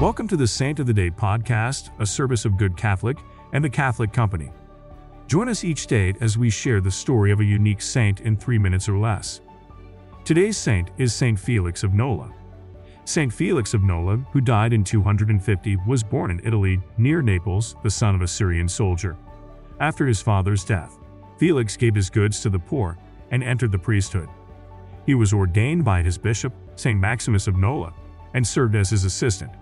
Welcome to the Saint of the Day podcast, a service of Good Catholic and the Catholic Company. Join us each day as we share the story of a unique saint in three minutes or less. Today's saint is Saint Felix of Nola. Saint Felix of Nola, who died in 250, was born in Italy, near Naples, the son of a Syrian soldier. After his father's death, Felix gave his goods to the poor and entered the priesthood. He was ordained by his bishop, Saint Maximus of Nola, and served as his assistant.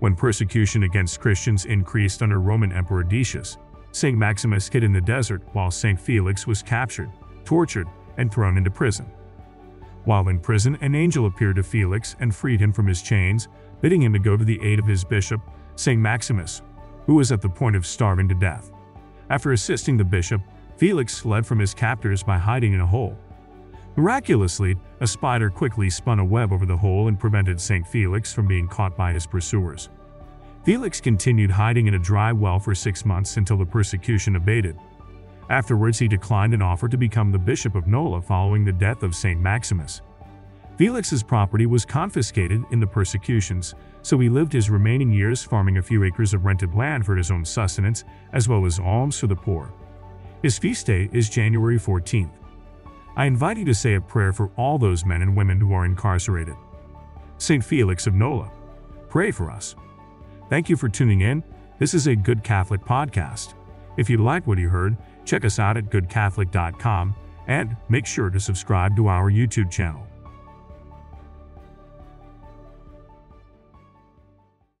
When persecution against Christians increased under Roman Emperor Decius, St. Maximus hid in the desert while St. Felix was captured, tortured, and thrown into prison. While in prison, an angel appeared to Felix and freed him from his chains, bidding him to go to the aid of his bishop, St. Maximus, who was at the point of starving to death. After assisting the bishop, Felix fled from his captors by hiding in a hole. Miraculously, a spider quickly spun a web over the hole and prevented St. Felix from being caught by his pursuers. Felix continued hiding in a dry well for six months until the persecution abated. Afterwards, he declined an offer to become the bishop of Nola following the death of St. Maximus. Felix's property was confiscated in the persecutions, so he lived his remaining years farming a few acres of rented land for his own sustenance, as well as alms for the poor. His feast day is January 14th. I invite you to say a prayer for all those men and women who are incarcerated. St. Felix of Nola, pray for us. Thank you for tuning in. This is a Good Catholic podcast. If you liked what you heard, check us out at goodcatholic.com and make sure to subscribe to our YouTube channel.